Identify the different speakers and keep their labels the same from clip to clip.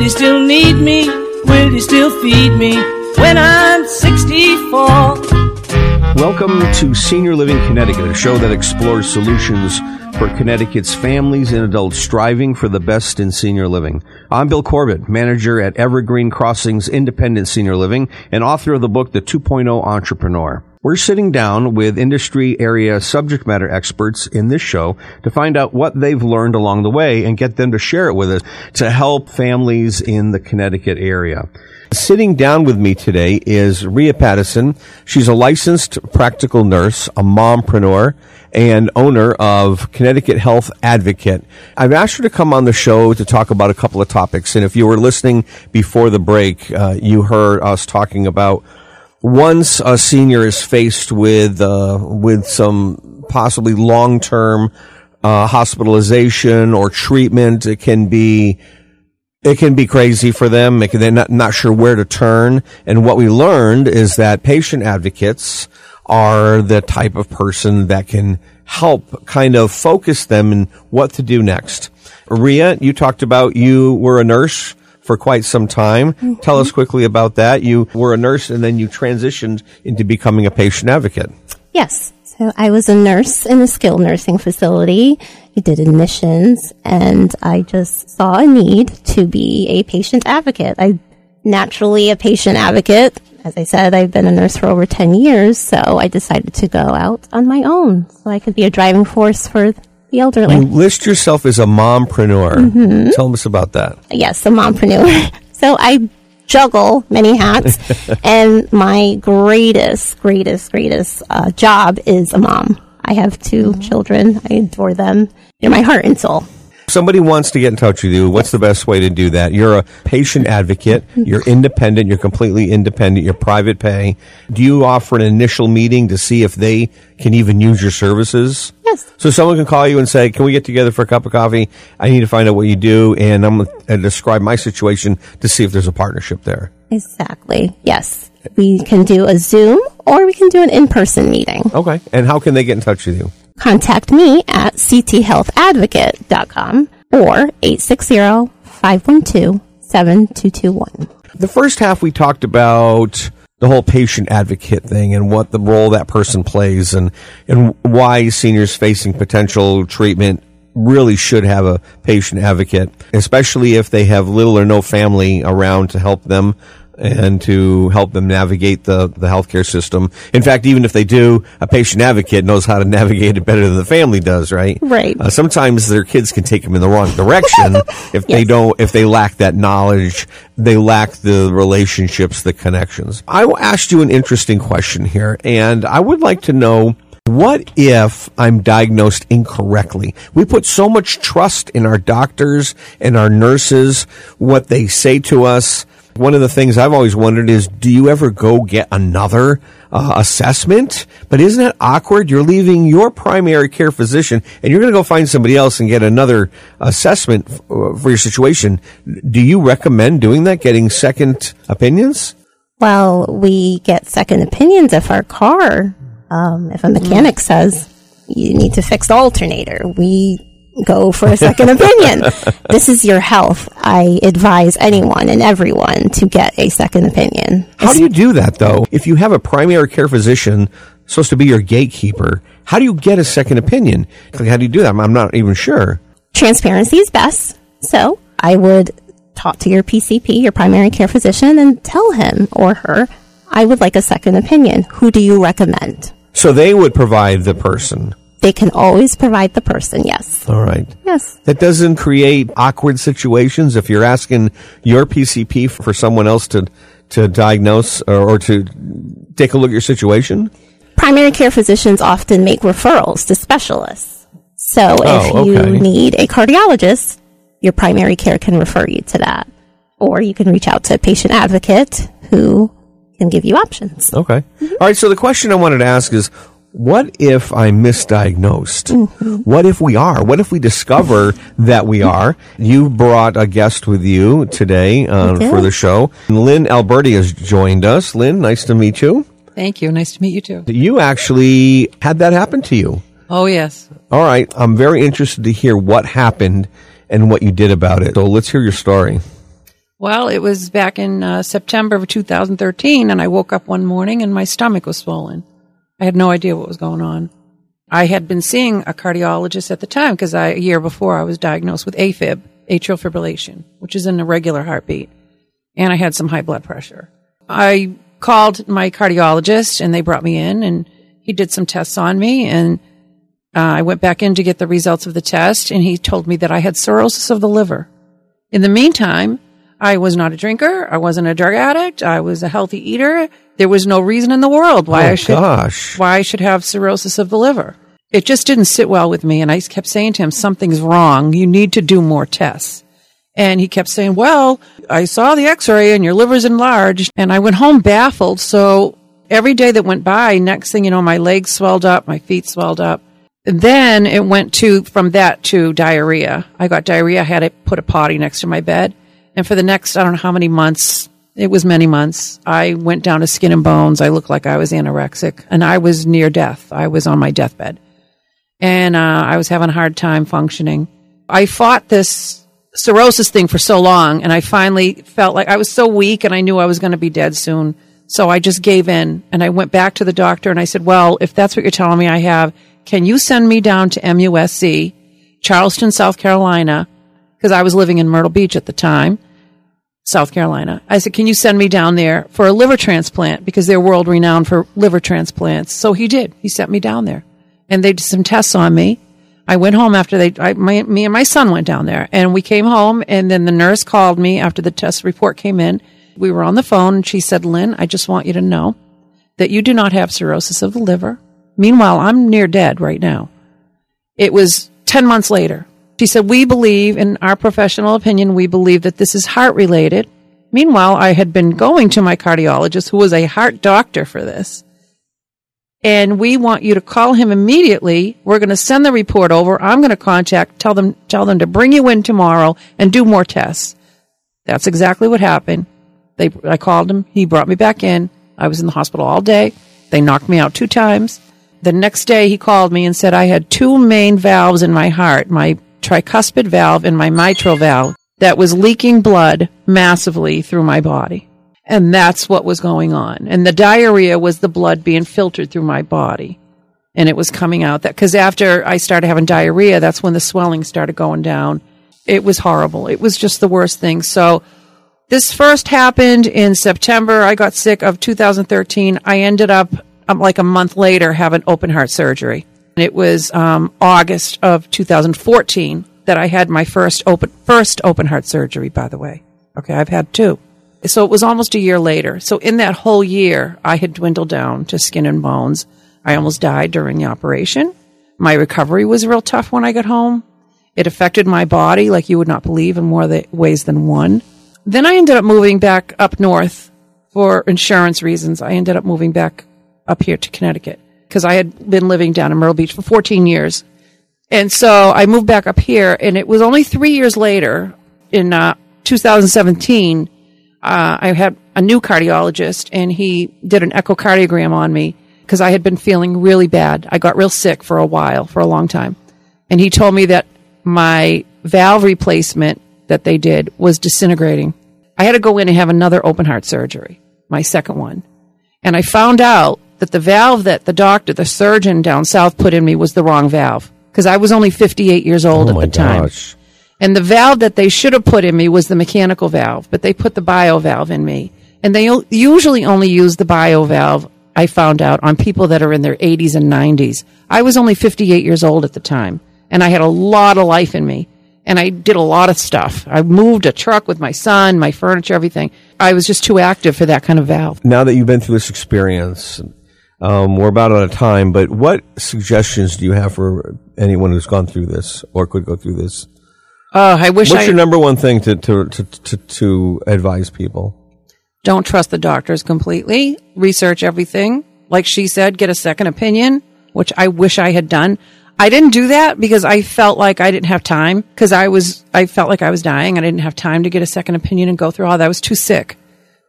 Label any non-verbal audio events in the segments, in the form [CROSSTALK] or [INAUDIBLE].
Speaker 1: Will you still need me? Will you still feed me when I'm 64?
Speaker 2: Welcome to Senior Living Connecticut, a show that explores solutions for Connecticut's families and adults striving for the best in senior living. I'm Bill Corbett, manager at Evergreen Crossings Independent Senior Living and author of the book The 2.0 Entrepreneur. We're sitting down with industry area subject matter experts in this show to find out what they've learned along the way and get them to share it with us to help families in the Connecticut area. Sitting down with me today is Ria Pattison. She's a licensed practical nurse, a mompreneur, and owner of Connecticut Health Advocate. I've asked her to come on the show to talk about a couple of topics. And if you were listening before the break, uh, you heard us talking about once a senior is faced with uh, with some possibly long term uh, hospitalization or treatment, it can be it can be crazy for them. Can, they're not, not sure where to turn. And what we learned is that patient advocates are the type of person that can help kind of focus them in what to do next. Ria, you talked about you were a nurse for quite some time. Mm-hmm. Tell us quickly about that. You were a nurse and then you transitioned into becoming a patient advocate.
Speaker 3: Yes. So I was a nurse in a skilled nursing facility. I did admissions and I just saw a need to be a patient advocate. I naturally a patient advocate as I said, I've been a nurse for over 10 years, so I decided to go out on my own so I could be a driving force for the elderly.
Speaker 2: You list yourself as a mompreneur. Mm-hmm. Tell us about that.
Speaker 3: Yes, a mompreneur. [LAUGHS] so I juggle many hats, [LAUGHS] and my greatest, greatest, greatest uh, job is a mom. I have 2 mm-hmm. children. I adore them. They're my heart and soul
Speaker 2: somebody wants to get in touch with you, what's the best way to do that? You're a patient advocate. [LAUGHS] You're independent. You're completely independent. You're private pay. Do you offer an initial meeting to see if they can even use your services?
Speaker 3: Yes.
Speaker 2: So someone can call you and say, "Can we get together for a cup of coffee? I need to find out what you do, and I'm going to uh, describe my situation to see if there's a partnership there."
Speaker 3: Exactly. Yes. We can do a Zoom or we can do an in-person meeting.
Speaker 2: Okay. And how can they get in touch with you?
Speaker 3: Contact me at cthealthadvocate.com or 860-512-7221.
Speaker 2: The first half we talked about the whole patient advocate thing and what the role that person plays and, and why seniors facing potential treatment really should have a patient advocate, especially if they have little or no family around to help them and to help them navigate the, the healthcare system. In fact, even if they do, a patient advocate knows how to navigate it better than the family does, right?
Speaker 3: Right.
Speaker 2: Uh, sometimes their kids can take them in the wrong direction [LAUGHS] if yes. they don't, if they lack that knowledge, they lack the relationships, the connections. I asked you an interesting question here, and I would like to know what if I'm diagnosed incorrectly? We put so much trust in our doctors and our nurses, what they say to us. One of the things I've always wondered is, do you ever go get another uh, assessment? But isn't that awkward? You're leaving your primary care physician and you're going to go find somebody else and get another assessment f- uh, for your situation. Do you recommend doing that, getting second opinions?
Speaker 3: Well, we get second opinions if our car, um, if a mechanic says you need to fix the alternator, we go for a second [LAUGHS] opinion. This is your health. I advise anyone and everyone to get a second opinion.
Speaker 2: How do you do that though? If you have a primary care physician supposed to be your gatekeeper, how do you get a second opinion? Like, how do you do that? I'm not even sure.
Speaker 3: Transparency is best. So I would talk to your PCP, your primary care physician, and tell him or her, I would like a second opinion. Who do you recommend?
Speaker 2: So they would provide the person.
Speaker 3: They can always provide the person, yes.
Speaker 2: All right.
Speaker 3: Yes.
Speaker 2: That doesn't create awkward situations if you're asking your PCP for someone else to, to diagnose or, or to take a look at your situation?
Speaker 3: Primary care physicians often make referrals to specialists. So oh, if you need a cardiologist, your primary care can refer you to that. Or you can reach out to a patient advocate who can give you options.
Speaker 2: Okay. Mm-hmm. All right. So the question I wanted to ask is what if I'm misdiagnosed? Mm-hmm. What if we are? What if we discover that we are? You brought a guest with you today uh, for the show. Lynn Alberti has joined us. Lynn, nice to meet you.
Speaker 4: Thank you. Nice to meet you too.
Speaker 2: You actually had that happen to you.
Speaker 4: Oh, yes.
Speaker 2: All right. I'm very interested to hear what happened and what you did about it. So let's hear your story.
Speaker 4: Well, it was back in uh, September of 2013, and I woke up one morning and my stomach was swollen. I had no idea what was going on. I had been seeing a cardiologist at the time because a year before I was diagnosed with AFib, atrial fibrillation, which is an irregular heartbeat, and I had some high blood pressure. I called my cardiologist and they brought me in and he did some tests on me and uh, I went back in to get the results of the test and he told me that I had cirrhosis of the liver. In the meantime, I was not a drinker. I wasn't a drug addict. I was a healthy eater. There was no reason in the world why
Speaker 2: Oh,
Speaker 4: I should
Speaker 2: gosh.
Speaker 4: why I should have cirrhosis of the liver. It just didn't sit well with me, and I kept saying to him, "Something's wrong. You need to do more tests." And he kept saying, "Well, I saw the X-ray, and your liver's enlarged." And I went home baffled. So every day that went by, next thing you know, my legs swelled up, my feet swelled up. And then it went to from that to diarrhea. I got diarrhea. I had to put a potty next to my bed. And for the next, I don't know how many months, it was many months, I went down to skin and bones. I looked like I was anorexic and I was near death. I was on my deathbed and uh, I was having a hard time functioning. I fought this cirrhosis thing for so long and I finally felt like I was so weak and I knew I was going to be dead soon. So I just gave in and I went back to the doctor and I said, well, if that's what you're telling me I have, can you send me down to MUSC, Charleston, South Carolina? Because I was living in Myrtle Beach at the time. South Carolina. I said, can you send me down there for a liver transplant? Because they're world renowned for liver transplants. So he did. He sent me down there and they did some tests on me. I went home after they, I, my, me and my son went down there and we came home and then the nurse called me after the test report came in. We were on the phone and she said, Lynn, I just want you to know that you do not have cirrhosis of the liver. Meanwhile, I'm near dead right now. It was 10 months later. She said, We believe, in our professional opinion, we believe that this is heart related. Meanwhile, I had been going to my cardiologist, who was a heart doctor for this. And we want you to call him immediately. We're going to send the report over. I'm going to contact, tell them, tell them to bring you in tomorrow and do more tests. That's exactly what happened. They, I called him. He brought me back in. I was in the hospital all day. They knocked me out two times. The next day he called me and said I had two main valves in my heart, my tricuspid valve and my mitral valve that was leaking blood massively through my body. And that's what was going on. And the diarrhea was the blood being filtered through my body. And it was coming out that, cause after I started having diarrhea, that's when the swelling started going down. It was horrible. It was just the worst thing. So this first happened in September. I got sick of 2013. I ended up um, like a month later having open heart surgery. It was um, August of 2014 that I had my first open first open heart surgery. By the way, okay, I've had two. So it was almost a year later. So in that whole year, I had dwindled down to skin and bones. I almost died during the operation. My recovery was real tough when I got home. It affected my body like you would not believe in more ways than one. Then I ended up moving back up north for insurance reasons. I ended up moving back up here to Connecticut because I had been living down in Myrtle Beach for 14 years. And so I moved back up here and it was only three years later in uh, 2017, uh, I had a new cardiologist and he did an echocardiogram on me because I had been feeling really bad. I got real sick for a while, for a long time. And he told me that my valve replacement that they did was disintegrating. I had to go in and have another open heart surgery, my second one. And I found out that the valve that the doctor, the surgeon down south put in me was the wrong valve because I was only 58 years old
Speaker 2: Oh
Speaker 4: at the time.
Speaker 2: gosh.
Speaker 4: And the valve that they should have put in me was the mechanical valve, but they put the bio valve in me. And they usually only use the bio valve, I found out, on people that are in their 80s and 90s. I was only 58 years old at the time, and I had a lot of life in me. And I did a lot of stuff. I moved a truck with my son, my furniture, everything. I was just too active for that kind of valve.
Speaker 2: Now that you've been through this experience, um, we're about out of time, but what suggestions do you have for anyone who's gone through this or could go through this?
Speaker 4: Oh, I wish
Speaker 2: What's
Speaker 4: I
Speaker 2: your number one thing to, to, to, to, to advise people?
Speaker 4: don't trust the doctors completely. Research everything. Like she said, get a second opinion, which I wish I had done. I didn't do that because I felt like I didn't have time because I was, I felt like I was dying. I didn't have time to get a second opinion and go through all that. I was too sick,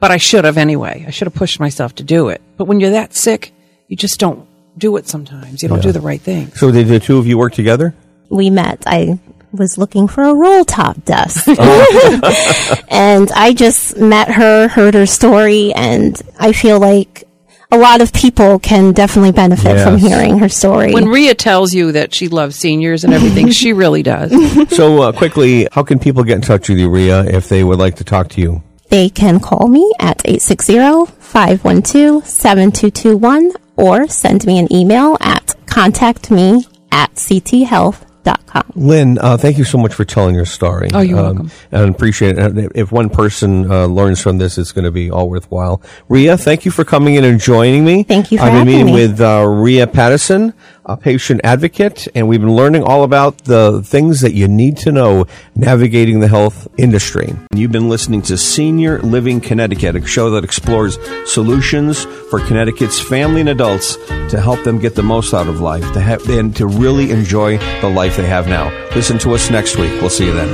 Speaker 4: but I should have anyway. I should have pushed myself to do it. But when you're that sick, you just don't do it sometimes. You don't do the right thing.
Speaker 2: So did the two of you work together?
Speaker 3: we met. I was looking for a roll top desk. [LAUGHS] [LAUGHS] and I just met her, heard her story, and I feel like a lot of people can definitely benefit from hearing her story.
Speaker 4: When Ria tells you that she loves seniors and everything, [LAUGHS] she really does.
Speaker 2: So, uh, quickly, how can people get in touch with you, Ria, if they would like to talk to you?
Speaker 3: They can call me at 860-512-7221 or send me an email at contactme at cthealth.com.
Speaker 2: Lynn, uh, thank you so much for telling your story.
Speaker 4: Oh, you're welcome.
Speaker 2: And appreciate it. If one person uh, learns from this, it's going to be all worthwhile. Ria, thank you for coming in and joining me.
Speaker 3: Thank you for
Speaker 2: I've been meeting
Speaker 3: me.
Speaker 2: with uh, Ria Pattison, a patient advocate, and we've been learning all about the things that you need to know navigating the health industry. You've been listening to Senior Living Connecticut, a show that explores solutions for Connecticut's family and adults to help them get the most out of life to have, and to really enjoy the life they have now. Listen to us next week. We'll see you then.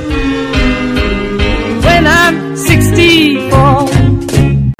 Speaker 1: When I'm